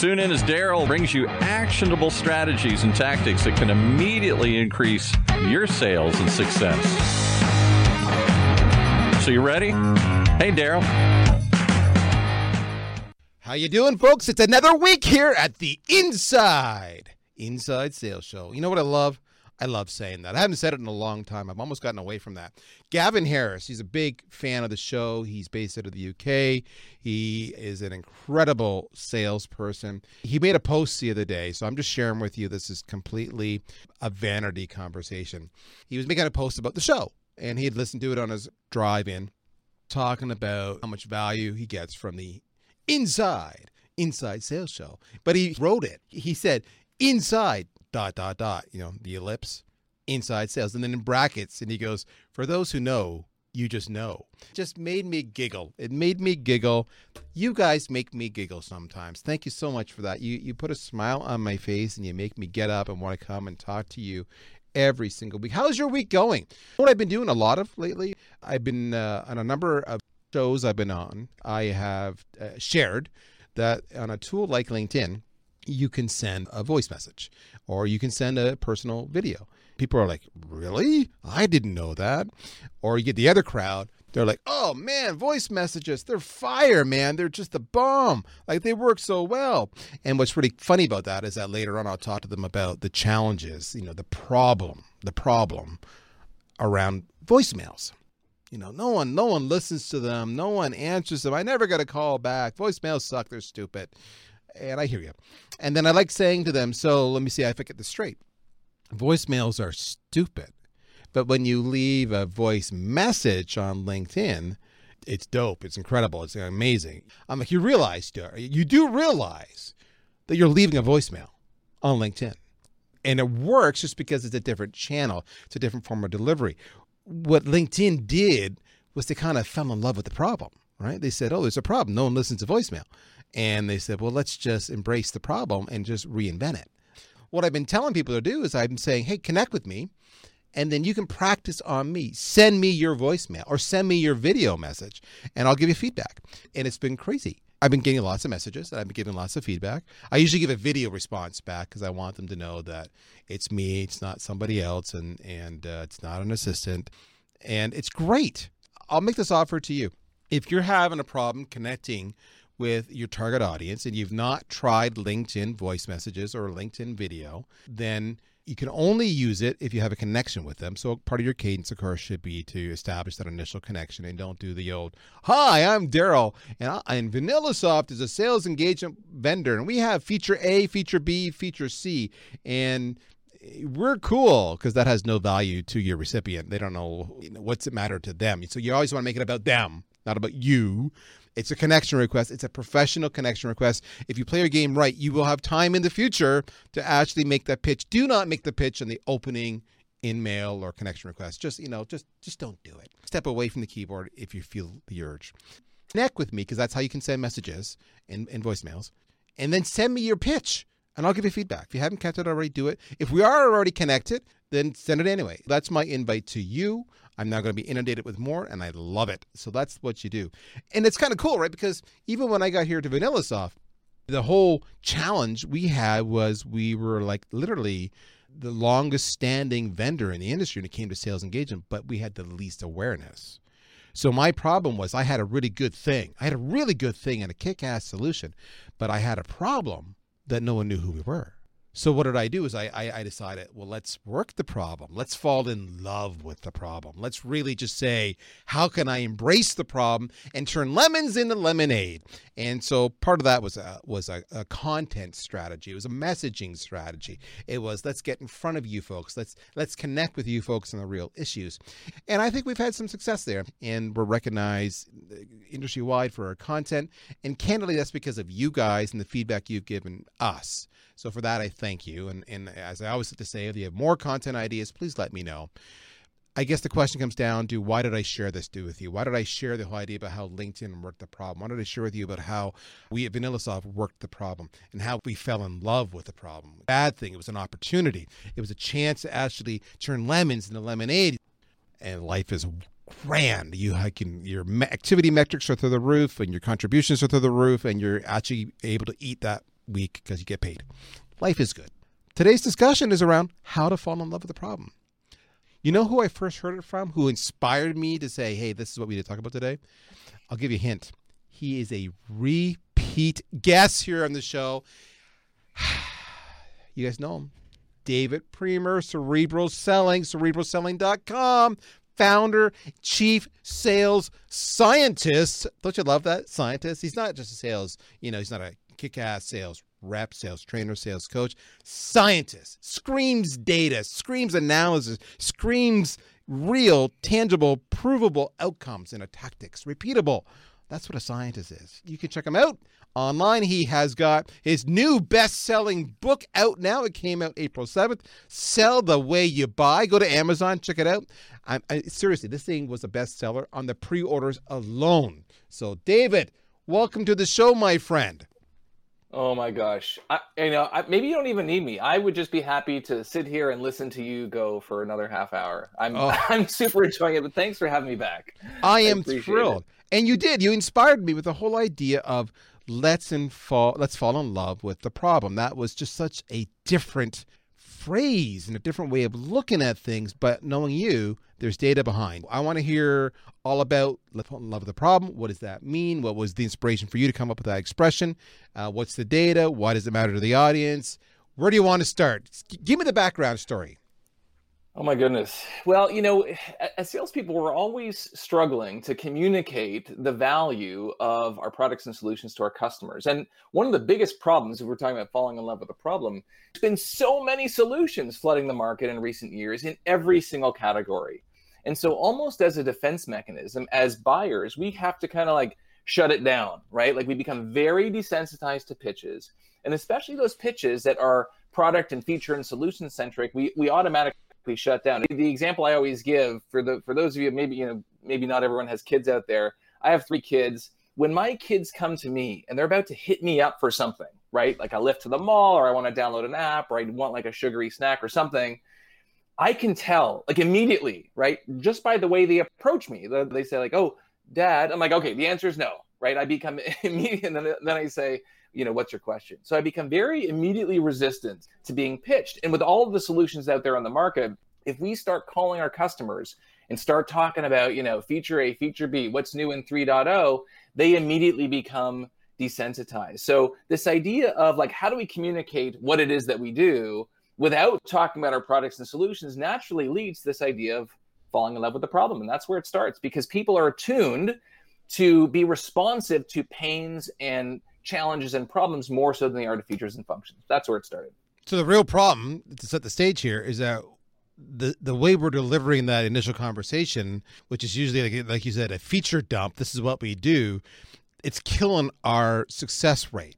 Tune in as Darryl brings you actionable strategies and tactics that can immediately increase your sales and success. So you ready? Hey, Darryl. How you doing, folks? It's another week here at the Inside Inside Sales Show. You know what I love? I love saying that. I haven't said it in a long time. I've almost gotten away from that. Gavin Harris, he's a big fan of the show. He's based out of the UK. He is an incredible salesperson. He made a post the other day, so I'm just sharing with you. This is completely a vanity conversation. He was making a post about the show, and he had listened to it on his drive in, talking about how much value he gets from the inside, inside sales show. But he wrote it. He said, inside dot dot dot you know the ellipse inside sales. And then in brackets and he goes for those who know you just know. Just made me giggle. It made me giggle. You guys make me giggle sometimes. Thank you so much for that. You you put a smile on my face and you make me get up and want to come and talk to you every single week. How's your week going? What i've been doing a lot of lately i've been uh, on a number of shows i've been on i have uh, shared that on a tool like linkedin you can send a voice message or you can send a personal video. People are like, Really? I didn't know that. Or you get the other crowd, they're like, Oh man, voice messages, they're fire, man. They're just a bomb. Like they work so well. And what's really funny about that is that later on I'll talk to them about the challenges, you know, the problem, the problem around voicemails. You know, no one no one listens to them, no one answers them. I never got a call back. Voicemails suck, they're stupid. And I hear you. And then I like saying to them, so let me see if I get this straight. Voicemails are stupid. But when you leave a voice message on LinkedIn, it's dope. It's incredible. It's amazing. I'm like, you realize, you do realize that you're leaving a voicemail on LinkedIn. And it works just because it's a different channel, it's a different form of delivery. What LinkedIn did was they kind of fell in love with the problem, right? They said, oh, there's a problem. No one listens to voicemail. And they said, well, let's just embrace the problem and just reinvent it. What I've been telling people to do is I'm saying, hey, connect with me. And then you can practice on me. Send me your voicemail or send me your video message, and I'll give you feedback. And it's been crazy. I've been getting lots of messages and I've been getting lots of feedback. I usually give a video response back because I want them to know that it's me, it's not somebody else, and and uh, it's not an assistant, and it's great. I'll make this offer to you. If you're having a problem connecting with your target audience and you've not tried LinkedIn voice messages or LinkedIn video, then you can only use it if you have a connection with them. So part of your cadence, of course, should be to establish that initial connection and don't do the old, "Hi, I'm Darryl, and, and VanillaSoft is a sales engagement vendor, and we have feature A, feature B, feature C, and eh, we're cool because that has no value to your recipient. They don't know what's it matter to them. So you always want to make it about them, not about you. It's a connection request. It's a professional connection request. If you play your game right, you will have time in the future to actually make that pitch. Do not make the pitch on the opening in mail or connection request. Just, you know, just just don't do it. Step away from the keyboard if you feel the urge. Connect with me because that's how you can send messages and, and voicemails. And then send me your pitch and I'll give you feedback. If you haven't it already, do it. If we are already connected, then send it anyway. That's my invite to you. I'm now going to be inundated with more, and I love it. So that's what you do. And it's kind of cool, right? Because even when I got here to VanillaSoft, the whole challenge we had was we were like literally the longest standing vendor in the industry when it came to sales engagement, but we had the least awareness. So my problem was I had a really good thing. I had a really good thing and a kick ass solution, but I had a problem that no one knew who we were. So what did I do is I, I, I, decided, well, let's work the problem. Let's fall in love with the problem. Let's really just say, how can I embrace the problem and turn lemons into lemonade? And so part of that was a, was a, a content strategy. It was a messaging strategy. It was let's get in front of you folks. Let's let's connect with you folks on the real issues. And I think we've had some success there. And we're recognized uh, industry wide for our content. And candidly, that's because of you guys and the feedback you've given us. So for that, I thank you. And, and as I always like to say, if you have more content ideas, please let me know. I guess the question comes down to why did I share this do with you? Why did I share the whole idea about how LinkedIn worked the problem? Why did I share with you about how we at VanillaSoft worked the problem and how we fell in love with the problem? Bad thing, it was an opportunity. It was a chance to actually turn lemons into lemonade. And life is grand. You can your activity metrics are through the roof, and your contributions are through the roof, and you're actually able to eat that week because you get paid. Life is good. Today's discussion is around how to fall in love with the problem. You know who I first heard it from? Who inspired me to say, "Hey, this is what we need to talk about today." I'll give you a hint. He is a repeat guest here on the show. You guys know him. David Priemer, Cerebral Selling, cerebralselling.com founder, chief sales scientist. Don't you love that? Scientist. He's not just a sales, you know, he's not a kick ass sales rep, sales trainer, sales coach. Scientist. Screams data, screams analysis, screams real, tangible, provable outcomes in a tactics. Repeatable. That's what a scientist is. You can check him out online. He has got his new best selling book out now. It came out April 7th. Sell the Way You Buy. Go to Amazon, check it out. I, I, seriously, this thing was a bestseller on the pre orders alone. So, David, welcome to the show, my friend. Oh my gosh! I, you know, I, maybe you don't even need me. I would just be happy to sit here and listen to you go for another half hour. I'm oh. I'm super enjoying it. But thanks for having me back. I am I thrilled, it. and you did. You inspired me with the whole idea of let's in fall let's fall in love with the problem. That was just such a different phrase and a different way of looking at things, but knowing you, there's data behind. I want to hear all about fall in love with the problem. What does that mean? What was the inspiration for you to come up with that expression? Uh, what's the data? Why does it matter to the audience? Where do you want to start? Give me the background story. Oh my goodness. Well, you know, as salespeople, we're always struggling to communicate the value of our products and solutions to our customers. And one of the biggest problems, if we're talking about falling in love with a problem, there's been so many solutions flooding the market in recent years in every single category. And so, almost as a defense mechanism, as buyers, we have to kind of like shut it down, right? Like we become very desensitized to pitches, and especially those pitches that are product and feature and solution centric, we, we automatically shut down. The example I always give for the for those of you maybe you know maybe not everyone has kids out there. I have three kids. When my kids come to me and they're about to hit me up for something, right? Like I lift to the mall or I want to download an app or I want like a sugary snack or something, I can tell like immediately, right? Just by the way they approach me. They say like, "Oh, dad." I'm like, "Okay, the answer is no." Right? I become immediate and then, then I say, you know what's your question? So i become very immediately resistant to being pitched. And with all of the solutions out there on the market if we start calling our customers and start talking about you know feature a feature b what's new in 3.0 they immediately become desensitized. So this idea of like how do we communicate what it is that we do without talking about our products and solutions naturally leads to this idea of falling in love with the problem. And that's where it starts because people are attuned to be responsive to pains and challenges and problems more so than they are to features and functions. That's where it started. So the real problem to set the stage here is that the the way we're delivering that initial conversation, which is usually like like you said, a feature dump. This is what we do. It's killing our success rate.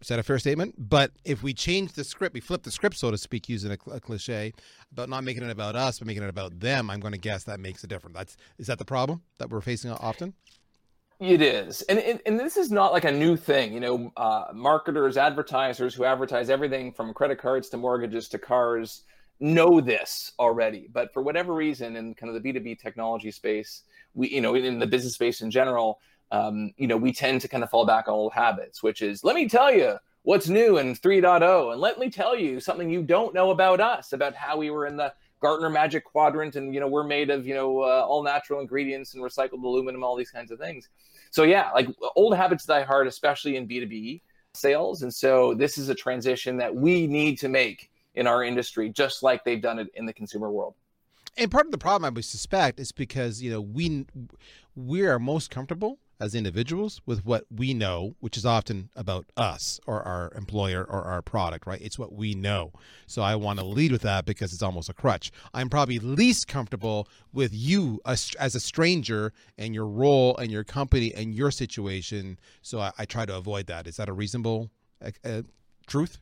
Is that a fair statement? But if we change the script, we flip the script, so to speak, using a, a cliche about not making it about us, but making it about them, I'm going to guess that makes a difference. That's is that the problem that we're facing often? It is, and, and and this is not like a new thing. You know, uh, marketers, advertisers who advertise everything from credit cards to mortgages to cars know this already. But for whatever reason, in kind of the B two B technology space, we you know in the business space in general, um, you know, we tend to kind of fall back on old habits, which is let me tell you what's new in 3.0 and let me tell you something you don't know about us about how we were in the Gartner Magic Quadrant, and you know we're made of you know uh, all natural ingredients and recycled aluminum, all these kinds of things. So yeah, like old habits die hard, especially in B two B sales, and so this is a transition that we need to make in our industry, just like they've done it in the consumer world. And part of the problem I would suspect is because you know we we are most comfortable as individuals with what we know, which is often about us or our employer or our product, right? It's what we know. So I want to lead with that because it's almost a crutch. I'm probably least comfortable with you as, a stranger and your role and your company and your situation. So I, I try to avoid that. Is that a reasonable uh, uh truth?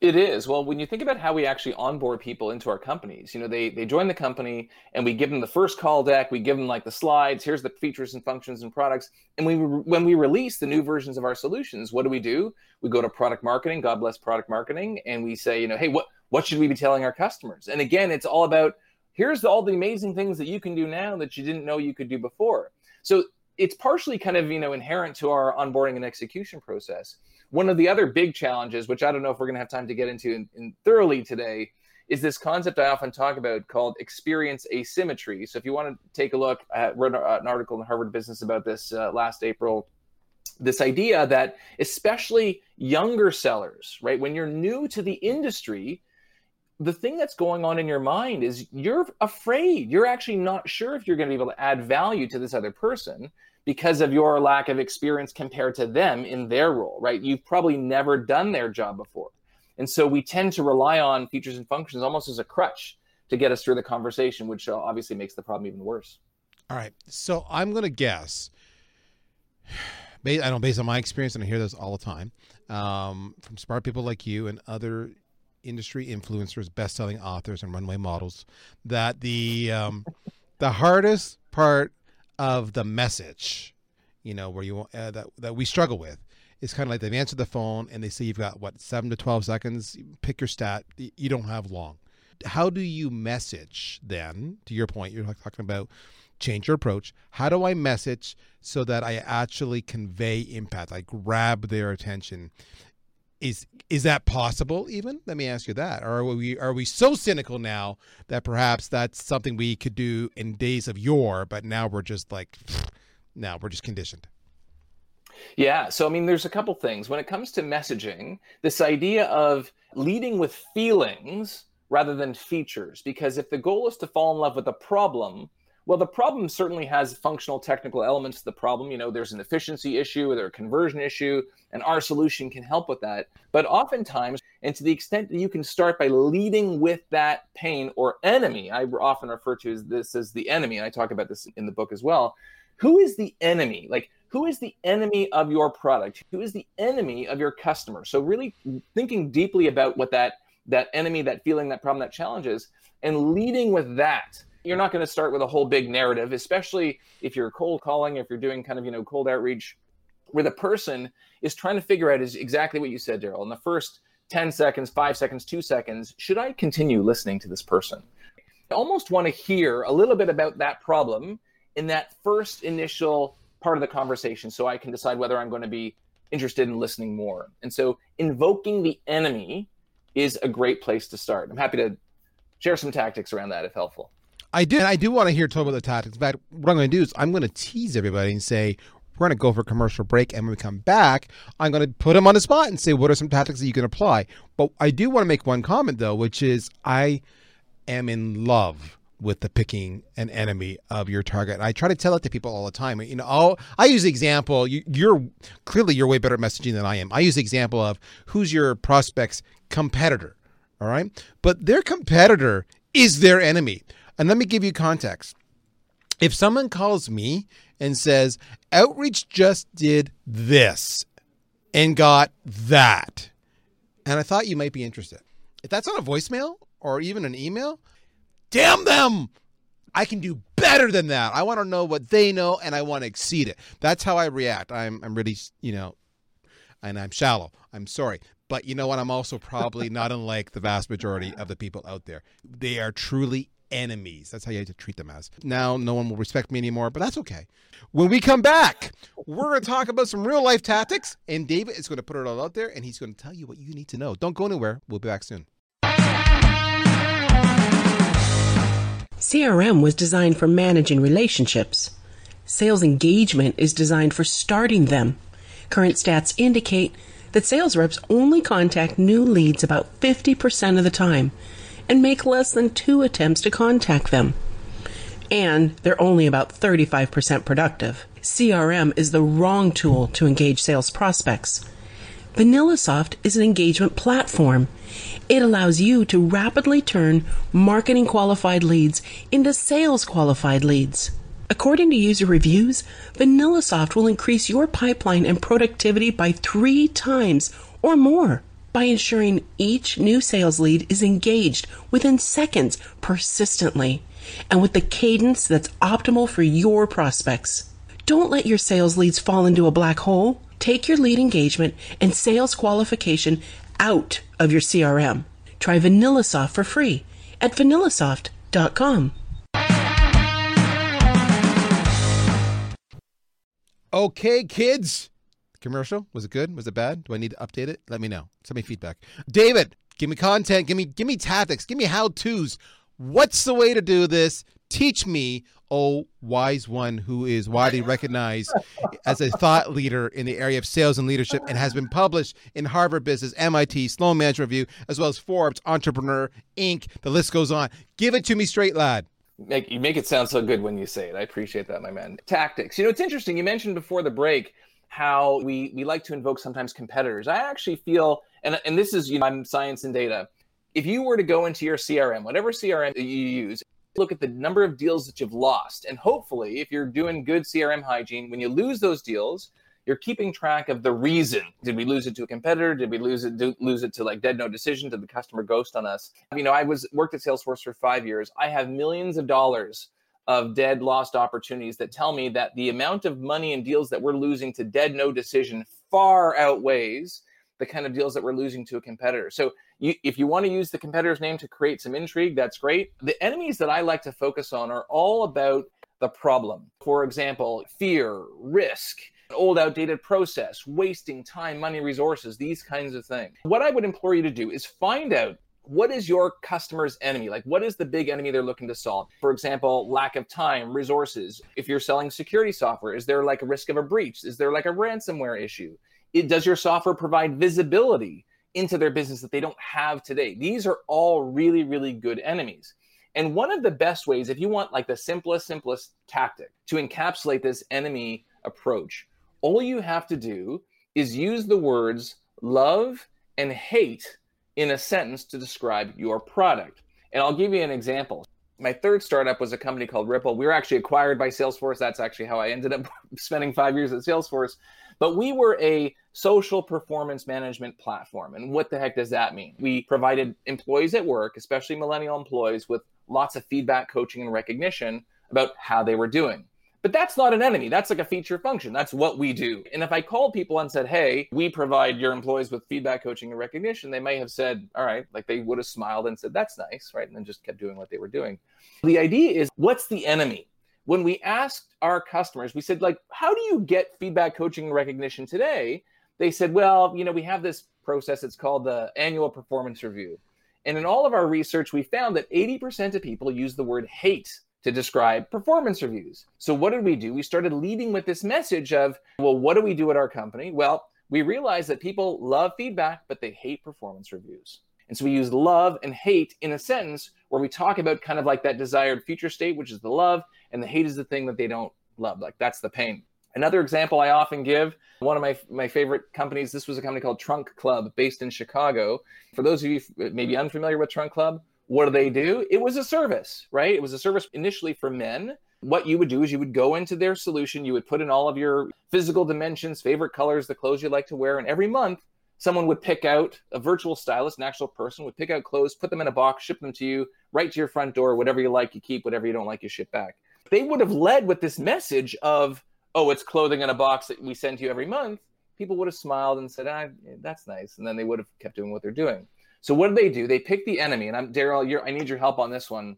It is. Well, when you think about how we actually onboard people into our companies, you know, they they join the company and we give them the first call deck, we give them like the slides, here's the features and functions and products. And we when we release the new versions of our solutions, what do we do? We go to product marketing, God bless product marketing, and we say, you know, hey, what what should we be telling our customers? And again, it's all about here's all the amazing things that you can do now that you didn't know you could do before. So it's partially kind of, you know, inherent to our onboarding and execution process one of the other big challenges, which I don't know if we're going to have time to get into in, in thoroughly today, is this concept I often talk about called experience asymmetry. So if you want to take a look, I read an article in Harvard Business about this uh, last April. This idea that especially younger sellers, right, when you're new to the industry, the thing that's going on in your mind is you're afraid. You're actually not sure if you're going to be able to add value to this other person because of your lack of experience compared to them in their role, right? You've probably never done their job before. And so we tend to rely on features and functions almost as a crutch to get us through the conversation, which uh, obviously makes the problem even worse. All right. So I'm going to guess, I know based on my experience, and I hear this all the time um, from smart people like you and other industry influencers, best-selling authors, and runway models, that the um, the hardest part of the message, you know, where you uh, that that we struggle with. It's kind of like they've answered the phone and they say you've got what seven to twelve seconds. Pick your stat. You don't have long. How do you message then? To your point, you're talking about change your approach. How do I message so that I actually convey impact? I grab their attention. Is is that possible? Even let me ask you that. Or are we are we so cynical now that perhaps that's something we could do in days of yore, but now we're just like, now we're just conditioned. Yeah. So, I mean, there's a couple things. When it comes to messaging, this idea of leading with feelings rather than features, because if the goal is to fall in love with a problem, well, the problem certainly has functional technical elements to the problem. You know, there's an efficiency issue, there's a conversion issue, and our solution can help with that. But oftentimes, and to the extent that you can start by leading with that pain or enemy, I often refer to this as the enemy, and I talk about this in the book as well. Who is the enemy? Like, who is the enemy of your product? Who is the enemy of your customer? So, really thinking deeply about what that that enemy, that feeling, that problem, that challenge is, and leading with that you're not going to start with a whole big narrative, especially if you're cold calling, if you're doing kind of, you know, cold outreach where the person is trying to figure out is exactly what you said, Darryl. In the first 10 seconds, five seconds, two seconds, should I continue listening to this person? I almost want to hear a little bit about that problem in that first initial part of the conversation so I can decide whether I'm going to be interested in listening more. And so invoking the enemy is a great place to start. I'm happy to share some tactics around that if helpful. I do. I do want to hear talk about the tactics. In fact, what I'm going to do is I'm going to tease everybody and say we're going to go for a commercial break, and when we come back, I'm going to put them on the spot and say what are some tactics that you can apply. But I do want to make one comment though, which is I am in love with the picking an enemy of your target. I try to tell it to people all the time. You know, I'll, I use the example. You, you're clearly you're way better at messaging than I am. I use the example of who's your prospect's competitor. All right, but their competitor is their enemy. And let me give you context. If someone calls me and says, Outreach just did this and got that, and I thought you might be interested. If that's on a voicemail or even an email, damn them! I can do better than that. I want to know what they know and I want to exceed it. That's how I react. I'm, I'm really, you know, and I'm shallow. I'm sorry. But you know what? I'm also probably not unlike the vast majority of the people out there. They are truly enemies. That's how you have to treat them as. Now, no one will respect me anymore, but that's okay. When we come back, we're going to talk about some real life tactics, and David is going to put it all out there, and he's going to tell you what you need to know. Don't go anywhere. We'll be back soon. CRM was designed for managing relationships. Sales engagement is designed for starting them. Current stats indicate that sales reps only contact new leads about 50% of the time and make less than two attempts to contact them. And they're only about 35% productive. CRM is the wrong tool to engage sales prospects. VanillaSoft is an engagement platform. It allows you to rapidly turn marketing qualified leads into sales qualified leads. According to user reviews, VanillaSoft will increase your pipeline and productivity by three times or more. By ensuring each new sales lead is engaged within seconds persistently and with the cadence that's optimal for your prospects. Don't let your sales leads fall into a black hole. Take your lead engagement and sales qualification out of your CRM. Try VanillaSoft for free at vanillasoft.com. Okay, kids. Commercial was it good? Was it bad? Do I need to update it? Let me know. Send me feedback. David, give me content. Give me give me tactics. Give me how tos. What's the way to do this? Teach me, oh wise one who is widely recognized as a thought leader in the area of sales and leadership and has been published in Harvard Business, MIT, Sloan Management Review, as well as Forbes, Entrepreneur, Inc. The list goes on. Give it to me straight, lad. Make you make it sound so good when you say it. I appreciate that, my man. Tactics. You know, it's interesting. You mentioned before the break how we we like to invoke sometimes competitors. I actually feel, and and this is you know, I'm science and data. If you were to go into your CRM, whatever CRM you use, look at the number of deals that you've lost, and hopefully, if you're doing good CRM hygiene, when you lose those deals, you're keeping track of the reason. Did we lose it to a competitor? Did we lose it do, lose it to like dead no decision? Did the customer ghost on us? You know, I was worked at Salesforce for five years. I have millions of dollars of dead lost opportunities that tell me that the amount of money and deals that we're losing to dead no decision far outweighs the kind of deals that we're losing to a competitor. So you, if you want to use the competitor's name to create some intrigue, that's great. The enemies that I like to focus on are all about the problem. For example, fear, risk, old outdated process, wasting time, money, resources, these kinds of things. What I would implore you to do is find out what is your customer's enemy? Like, what is the big enemy they're looking to solve? For example, lack of time, resources. If you're selling security software, is there like a risk of a breach? Is there like a ransomware issue? It, does your software provide visibility into their business that they don't have today? These are all really, really good enemies. And one of the best ways, if you want like the simplest, simplest tactic to encapsulate this enemy approach, all you have to do is use the words love and hate in a sentence to describe your product. And I'll give you an example. My third startup was a company called Ripple. We were actually acquired by Salesforce. That's actually how I ended up spending five years at Salesforce. But we were a social performance management platform. And what the heck does that mean? We provided employees at work, especially millennial employees, with lots of feedback, coaching, and recognition about how they were doing. But that's not an enemy. That's like a feature function. That's what we do. And if I called people and said, hey, we provide your employees with feedback, coaching, and recognition, they may have said, all right, like they would have smiled and said, that's nice, right? And then just kept doing what they were doing. The idea is, what's the enemy? When we asked our customers, we said, like, how do you get feedback, coaching, and recognition today? They said, well, you know, we have this process. It's called the annual performance review. And in all of our research, we found that 80% of people use the word hate to describe performance reviews. So, what did we do? We started leading with this message of, well, what do we do at our company? Well, we realized that people love feedback, but they hate performance reviews. And so we use love and hate in a sentence where we talk about kind of like that desired future state, which is the love, and the hate is the thing that they don't love. Like that's the pain. Another example I often give, one of my, my favorite companies, this was a company called Trunk Club based in Chicago. For those of you maybe unfamiliar with Trunk Club, what do they do? It was a service, right? It was a service initially for men. What you would do is you would go into their solution, you would put in all of your physical dimensions, favorite colors, the clothes you like to wear, and every month someone would pick out a virtual stylist, an actual person would pick out clothes, put them in a box, ship them to you right to your front door. Whatever you like, you keep. Whatever you don't like, you ship back. They would have led with this message of, oh, it's clothing in a box that we send to you every month. People would have smiled and said, ah, that's nice. And then they would have kept doing what they're doing. So what do they do? They pick the enemy, and I'm Darryl. I need your help on this one.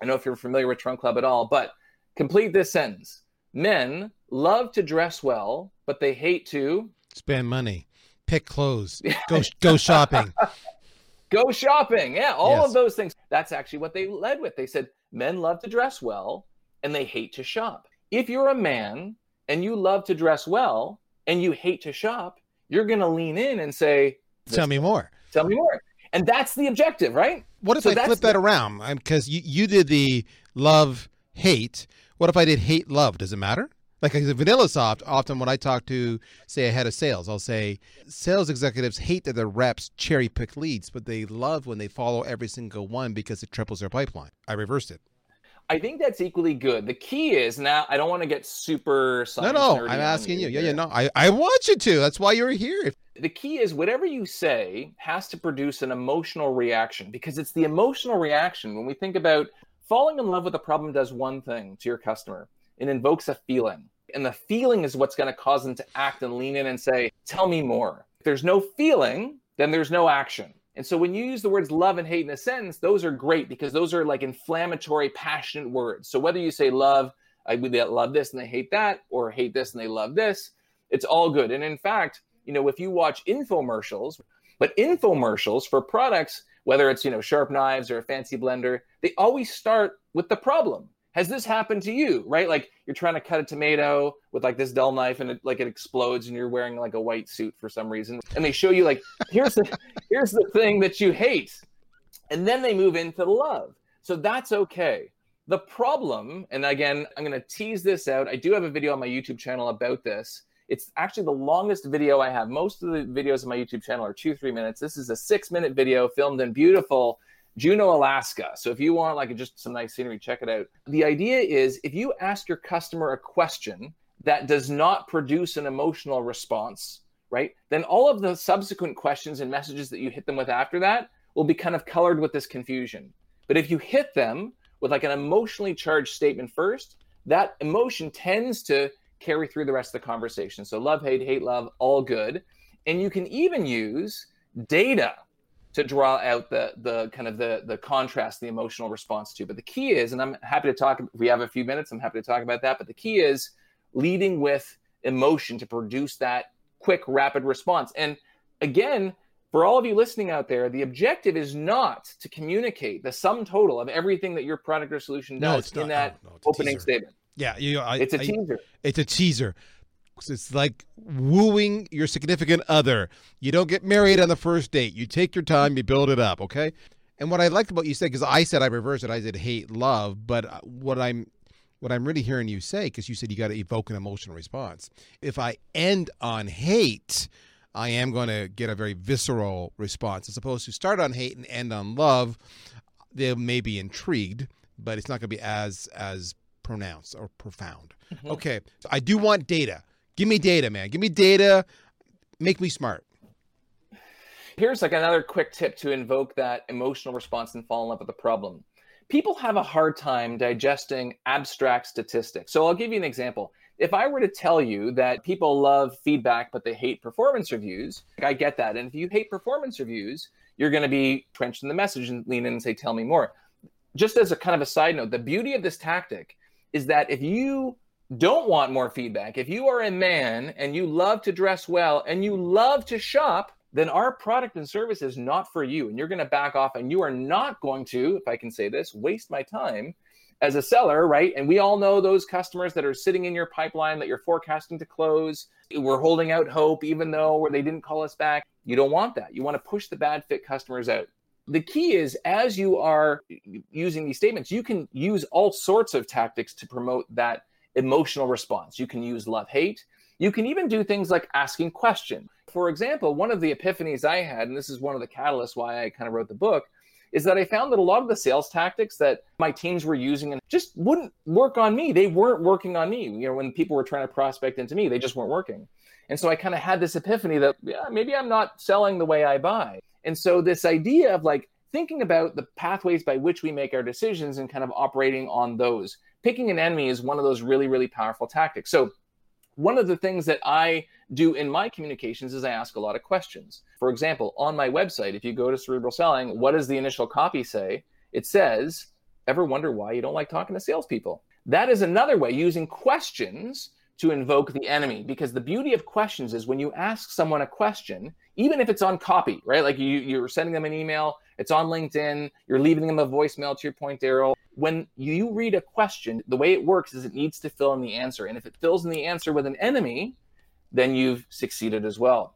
I know if you're familiar with Trunk Club at all, but complete this sentence: Men love to dress well, but they hate to spend money, pick clothes, go go shopping. go shopping. Yeah, all yes. of those things. That's actually what they led with. They said men love to dress well and they hate to shop. If you're a man and you love to dress well and you hate to shop, you're going to lean in and say, Tell me more. Tell me more and that's the objective, right? What if so I flip that the- around? Because you you did the love hate. What if I did hate love? Does it matter? Like a VanillaSoft, often when I talk to, say, a head of sales, I'll say sales executives hate that their reps cherry pick leads, but they love when they follow every single one because it triples their pipeline. I reversed it. I think that's equally good. The key is now. I don't want to get super. No, no, I'm asking you. Yeah, yeah, no. I, I want you to. That's why you're here. The key is whatever you say has to produce an emotional reaction because it's the emotional reaction when we think about falling in love with a problem does one thing to your customer. It invokes a feeling. And the feeling is what's going to cause them to act and lean in and say, Tell me more. If there's no feeling, then there's no action. And so when you use the words love and hate in a sentence, those are great because those are like inflammatory, passionate words. So whether you say love, I love this and they hate that, or hate this and they love this, it's all good. And in fact, you know, if you watch infomercials, but infomercials for products, whether it's, you know, sharp knives or a fancy blender, they always start with the problem. Has this happened to you right? Like you're trying to cut a tomato with like this dull knife and it like it explodes and you're wearing like a white suit for some reason. And they show you like here's the here's the thing that you hate. And then they move into the love. So that's okay. The problem and again i'm going to tease this out. I do have a video on my youtube channel about this it's actually the longest video i have most of the videos on my youtube channel are two three minutes this is a six minute video filmed in beautiful Juneau, Alaska. So if you want like just some nice scenery, check it out. The idea is if you ask your customer a question that does not produce an emotional response, right? Then all of the subsequent questions and messages that you hit them with after that will be kind of colored with this confusion. But if you hit them with like an emotionally charged statement first, that emotion tends to carry through the rest of the conversation. So love, hate, hate, love, all good. And you can even use data to draw out the the kind of the the contrast, the emotional response to. But the key is, and I'm happy to talk. If we have a few minutes, I'm happy to talk about that. But the key is leading with emotion to produce that quick, rapid response. And again, for all of you listening out there, the objective is not to communicate the sum total of everything that your product or solution does no, in that no, no, opening statement. Yeah, you know, I, it's a I, teaser. It's a teaser. It's like wooing your significant other. You don't get married on the first date. You take your time, you build it up, okay? And what I liked about you said, because I said I reversed it, I said hate love, but uh, what I'm what I'm really hearing you say, because you said you got to evoke an emotional response. If I end on hate, I am going to get a very visceral response, as opposed to start on hate and end on love. They may be intrigued, but it's not going to be as as pronounced or profound. Mm-hmm. Okay, so I do want data. Give me data, man. Give me data. Make me smart. Here's like another quick tip to invoke that emotional response and fall in love with the problem. People have a hard time digesting abstract statistics. So I'll give you an example. If I were to tell you that people love feedback but they hate performance reviews, I get that. And if you hate performance reviews, you're going to be trenched in the message and lean in and say, Tell me more. Just as a kind of a side note, the beauty of this tactic is that if you don't want more feedback, if you are a man and you love to dress well and you love to shop, then our product and service is not for you. And you're going to back off and you are not going to, if I can say this, waste my time as a seller, right? And we all know those customers that are sitting in your pipeline that you're forecasting to close. We're holding out hope, even though they didn't call us back. You don't want that. You want to push the bad fit customers out. The key is as you are using these statements, you can use all sorts of tactics to promote that emotional response. You can use love hate. You can even do things like asking questions. For example, one of the epiphanies I had, and this is one of the catalysts why I kind of wrote the book, is that I found that a lot of the sales tactics that my teams were using and just wouldn't work on me. They weren't working on me. You know, when people were trying to prospect into me, they just weren't working. And so I kind of had this epiphany that yeah, maybe I'm not selling the way I buy. And so this idea of like thinking about the pathways by which we make our decisions and kind of operating on those picking an enemy is one of those really, really powerful tactics. So, one of the things that I do in my communications is I ask a lot of questions. For example, on my website, if you go to Cerebral Selling, what does the initial copy say? It says, Ever wonder why you don't like talking to salespeople? That is another way using questions to invoke the enemy. Because the beauty of questions is when you ask someone a question even if it's on copy right? Like you, you're sending them an email it's on linkedin you're leaving them a voicemail to your point darryl when you read a question the way it works is it needs to fill in the answer. And if it fills in the answer with an enemy then you've succeeded as well.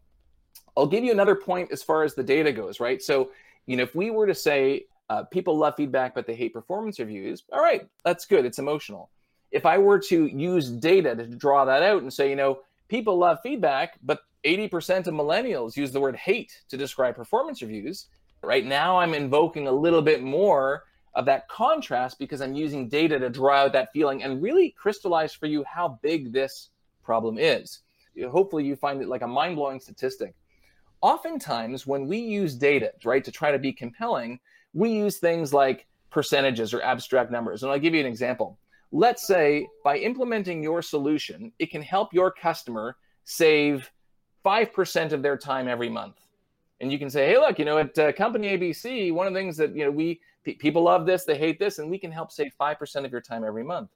I'll give you another point as far as the data goes right? So you know if we were to say uh, people love feedback but they hate performance reviews all right that's good it's emotional if I were to use data to draw that out and say, you know, people love feedback, but 80% of millennials use the word hate to describe performance reviews, right now I'm invoking a little bit more of that contrast because I'm using data to draw out that feeling and really crystallize for you how big this problem is. Hopefully, you find it like a mind blowing statistic. oftentimes when we use data, right, to try to be compelling, we use things like percentages or abstract numbers. And I'll give you an example. Let's say by implementing your solution, it can help your customer save 5% of their time every month. And you can say, hey, look, you know, at uh, company ABC, one of the things that, you know, we p- people love this, they hate this, and we can help save 5% of your time every month.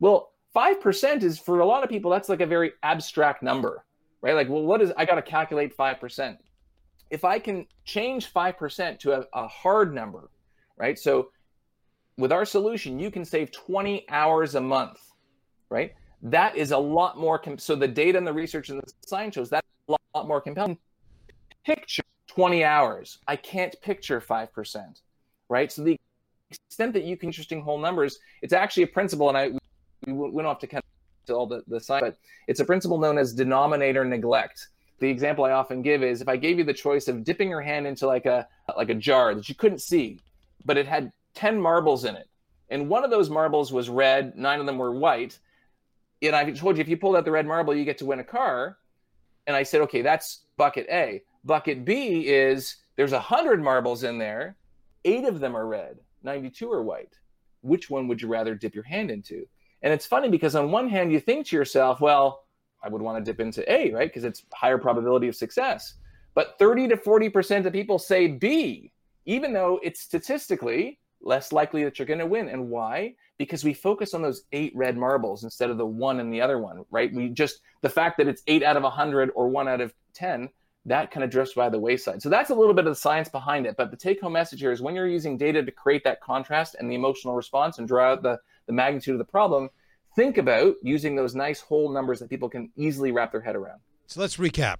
Well, 5% is for a lot of people, that's like a very abstract number, right? Like, well, what is, I got to calculate 5%. If I can change 5% to a, a hard number, right? So with our solution, you can save 20 hours a month, right? That is a lot more. Com- so the data and the research and the science shows that's a lot more compelling. Picture 20 hours. I can't picture 5%, right? So the extent that you can interesting whole numbers, it's actually a principle, and I we went off to kind of to all the, the science, but it's a principle known as denominator neglect. The example I often give is if I gave you the choice of dipping your hand into like a like a jar that you couldn't see, but it had 10 marbles in it, and one of those marbles was red, nine of them were white. And I told you if you pulled out the red marble, you get to win a car. And I said, okay, that's bucket A. Bucket B is there's a hundred marbles in there, eight of them are red, 92 are white. Which one would you rather dip your hand into? And it's funny because on one hand, you think to yourself, well, I would want to dip into A, right? Because it's higher probability of success. But 30 to 40% of people say B, even though it's statistically less likely that you're going to win. And why? Because we focus on those eight red marbles instead of the one and the other one, right? We just, the fact that it's eight out of 100 or one out of 10 that kind of drifts by the wayside. So that's a little bit of the science behind it. But the take home message here is when you're using data to create that contrast and the emotional response and draw out the, the magnitude of the problem, think about using those nice whole numbers that people can easily wrap their head around. So let's recap.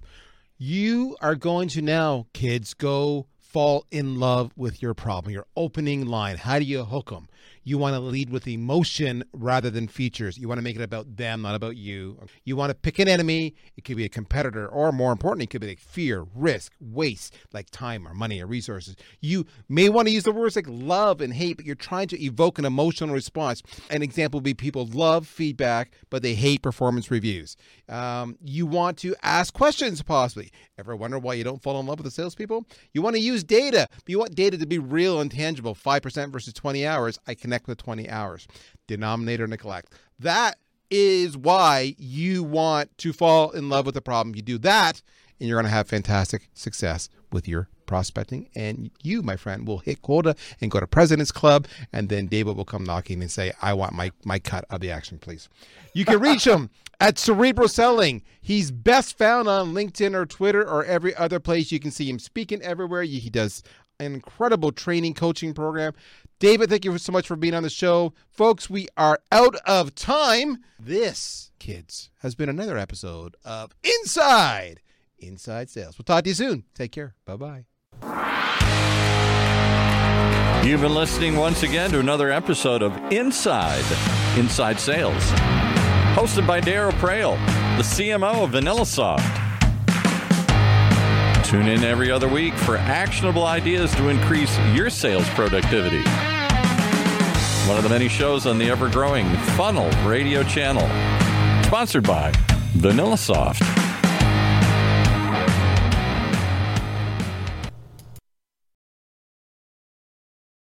You are going to now, kids, go fall in love with your problem, your opening line. How do you hook them? You want to lead with emotion rather than features. You want to make it about them, not about you. You want to pick an enemy. It could be a competitor, or more importantly, it could be like fear, risk, waste, like time or money or resources. You may want to use the words like love and hate, but you're trying to evoke an emotional response. An example would be people love feedback, but they hate performance reviews. Um, you want to ask questions, possibly. Ever wonder why you don't fall in love with the salespeople? You want to use data, but you want data to be real and tangible. 5% versus 20 hours. I can connect with 20 hours. Denominator neglect. That is why you want to fall in love with the problem. You do that, and you're going to have fantastic success with your prospecting. And you, my friend, will hit quota and go to President's Club, and then David will come knocking and say, I want my, my cut of the action, please. You can reach him at Cerebral Selling. He's best found on LinkedIn or Twitter or every other place. You can see him speaking everywhere. He does an incredible training coaching program. David, thank you so much for being on the show. Folks, we are out of time. This, kids, has been another episode of Inside Inside Sales. We'll talk to you soon. Take care. Bye bye. You've been listening once again to another episode of Inside Inside Sales, hosted by Darryl Praill, the CMO of VanillaSoft. Tune in every other week for actionable ideas to increase your sales productivity. One of the many shows on the ever growing Funnel radio channel. Sponsored by VanillaSoft.